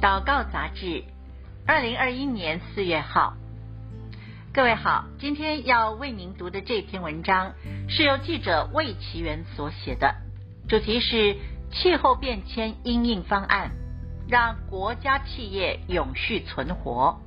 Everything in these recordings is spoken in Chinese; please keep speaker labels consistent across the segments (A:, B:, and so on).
A: 祷告杂志，二零二一年四月号。各位好，今天要为您读的这篇文章是由记者魏奇元所写的，主题是气候变迁因应方案，让国家企业永续存活。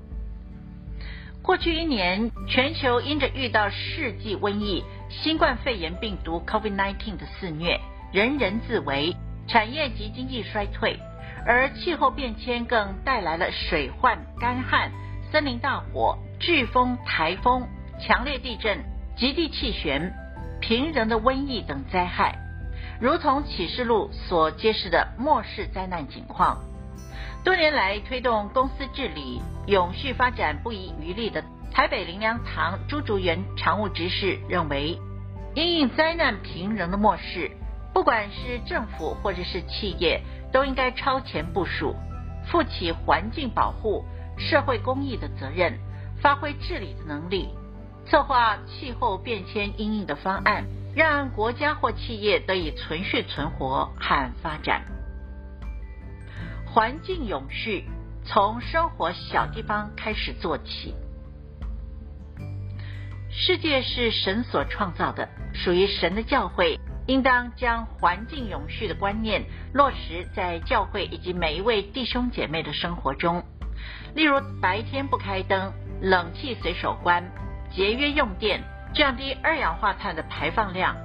A: 过去一年，全球因着遇到世纪瘟疫新冠肺炎病毒 COVID-19 的肆虐，人人自危，产业及经济衰退，而气候变迁更带来了水患、干旱、森林大火、飓风、台风、强烈地震、极地气旋、频仍的瘟疫等灾害，如同启示录所揭示的末世灾难景况。多年来推动公司治理、永续发展不遗余力的台北林良堂朱竹元常务执事认为，因应灾难频仍的末世，不管是政府或者是企业，都应该超前部署，负起环境保护、社会公益的责任，发挥治理的能力，策划气候变迁应应的方案，让国家或企业得以存续存活和发展。环境永续，从生活小地方开始做起。世界是神所创造的，属于神的教会，应当将环境永续的观念落实在教会以及每一位弟兄姐妹的生活中。例如，白天不开灯，冷气随手关，节约用电，降低二氧化碳的排放量，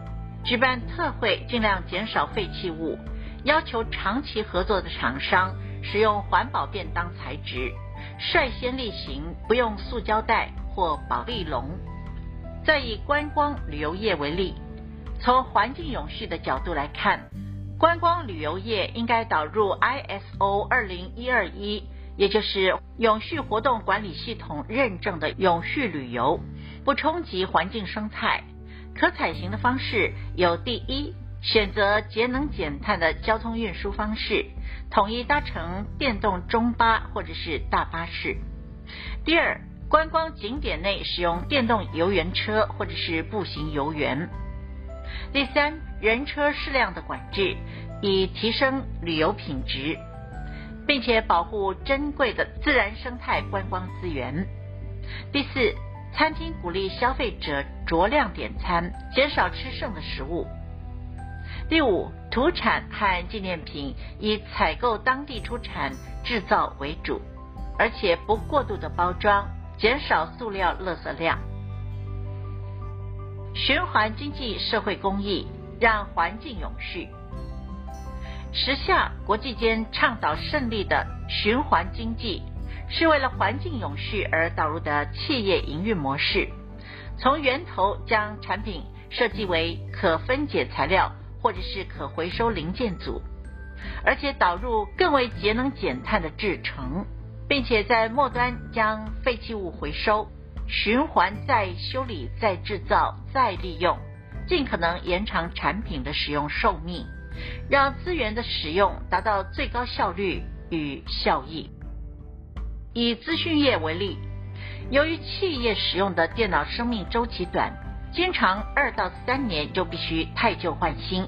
A: 举办特会，尽量减少废弃物。要求长期合作的厂商使用环保便当材质，率先力行不用塑胶袋或保丽龙。再以观光旅游业为例，从环境永续的角度来看，观光旅游业应该导入 ISO 二零一二一，也就是永续活动管理系统认证的永续旅游，不冲击环境生态。可采行的方式有第一。选择节能减碳的交通运输方式，统一搭乘电动中巴或者是大巴士。第二，观光景点内使用电动游园车或者是步行游园。第三，人车适量的管制，以提升旅游品质，并且保护珍贵的自然生态观光资源。第四，餐厅鼓励消费者酌量点餐，减少吃剩的食物。第五，土产和纪念品以采购当地出产制造为主，而且不过度的包装，减少塑料垃圾量。循环经济社会公益，让环境永续。时下国际间倡导胜利的循环经济，是为了环境永续而导入的企业营运模式，从源头将产品设计为可分解材料。或者是可回收零件组，而且导入更为节能减碳的制程，并且在末端将废弃物回收、循环再修理、再制造、再利用，尽可能延长产品的使用寿命，让资源的使用达到最高效率与效益。以资讯业为例，由于企业使用的电脑生命周期短。经常二到三年就必须汰旧换新，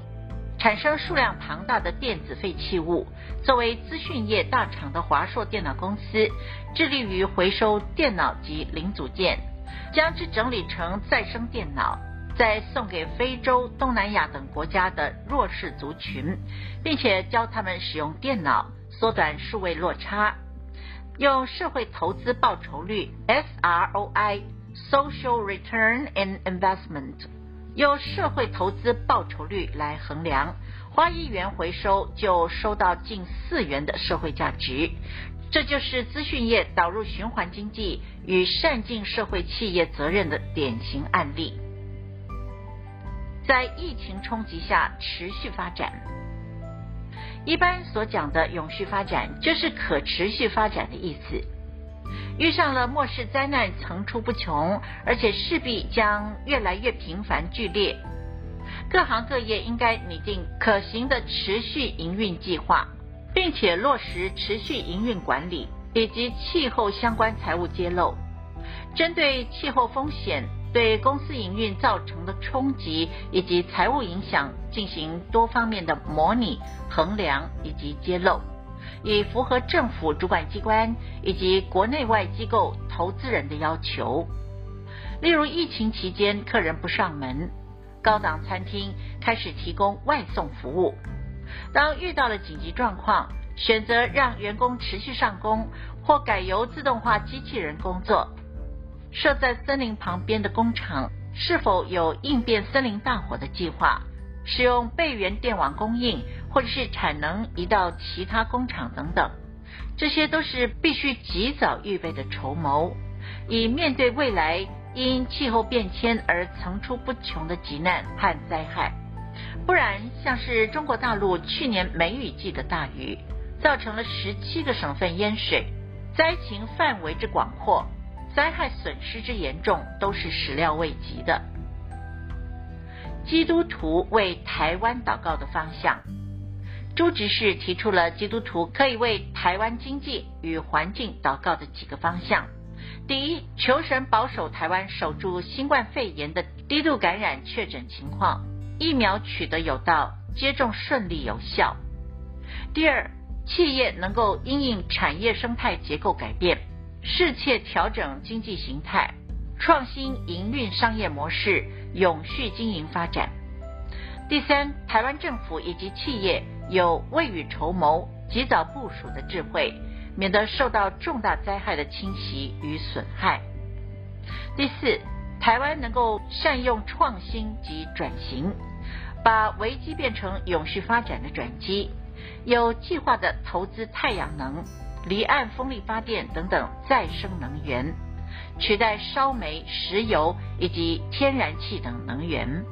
A: 产生数量庞大的电子废弃物。作为资讯业大厂的华硕电脑公司，致力于回收电脑及零组件，将之整理成再生电脑，再送给非洲、东南亚等国家的弱势族群，并且教他们使用电脑，缩短数位落差，用社会投资报酬率 SROI。Social Return and Investment，用社会投资报酬率来衡量，花一元回收就收到近四元的社会价值，这就是资讯业导入循环经济与善尽社会企业责任的典型案例。在疫情冲击下持续发展，一般所讲的永续发展，就是可持续发展的意思。遇上了末世灾难层出不穷，而且势必将越来越频繁剧烈。各行各业应该拟定可行的持续营运计划，并且落实持续营运管理以及气候相关财务揭露。针对气候风险，对公司营运造成的冲击以及财务影响进行多方面的模拟、衡量以及揭露，以符合政府主管机关以及国内外机构投资人的要求。例如，疫情期间客人不上门，高档餐厅开始提供外送服务。当遇到了紧急状况，选择让员工持续上工，或改由自动化机器人工作。设在森林旁边的工厂是否有应变森林大火的计划？使用备援电网供应，或者是产能移到其他工厂等等，这些都是必须及早预备的筹谋，以面对未来因气候变迁而层出不穷的急难和灾害。不然，像是中国大陆去年梅雨季的大雨，造成了十七个省份淹水，灾情范围之广阔，灾害损失之严重，都是始料未及的。基督徒为台湾祷告的方向，朱执事提出了基督徒可以为台湾经济与环境祷告的几个方向。第一，求神保守台湾守住新冠肺炎的低度感染确诊情况，疫苗取得有道，接种顺利有效。第二，企业能够因应产业生态结构改变，适切调整经济形态，创新营运商业模式。永续经营发展。第三，台湾政府以及企业有未雨绸缪、及早部署的智慧，免得受到重大灾害的侵袭与损害。第四，台湾能够善用创新及转型，把危机变成永续发展的转机，有计划的投资太阳能、离岸风力发电等等再生能源。取代烧煤、石油以及天然气等能源。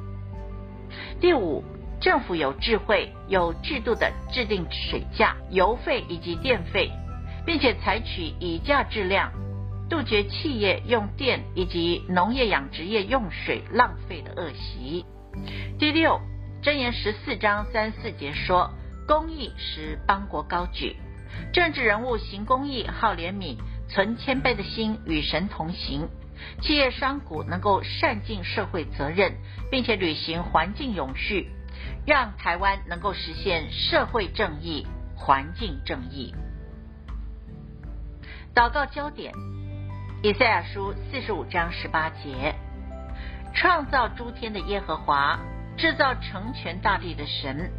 A: 第五，政府有智慧、有制度的制定水价、油费以及电费，并且采取以价质量，杜绝企业用电以及农业养殖业用水浪费的恶习。第六，箴言十四章三四节说：公义使邦国高举，政治人物行公义，好怜悯。存谦卑的心与神同行，企业商贾能够善尽社会责任，并且履行环境永续，让台湾能够实现社会正义、环境正义。祷告焦点：以赛亚书四十五章十八节，创造诸天的耶和华，制造成全大地的神，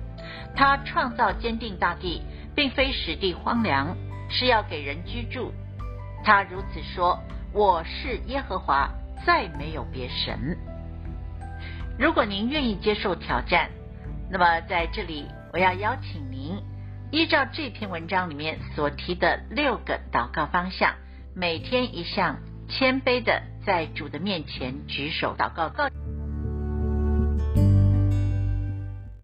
A: 他创造坚定大地，并非使地荒凉，是要给人居住。他如此说：“我是耶和华，再没有别神。”如果您愿意接受挑战，那么在这里我要邀请您依照这篇文章里面所提的六个祷告方向，每天一项，谦卑的在主的面前举手祷告。告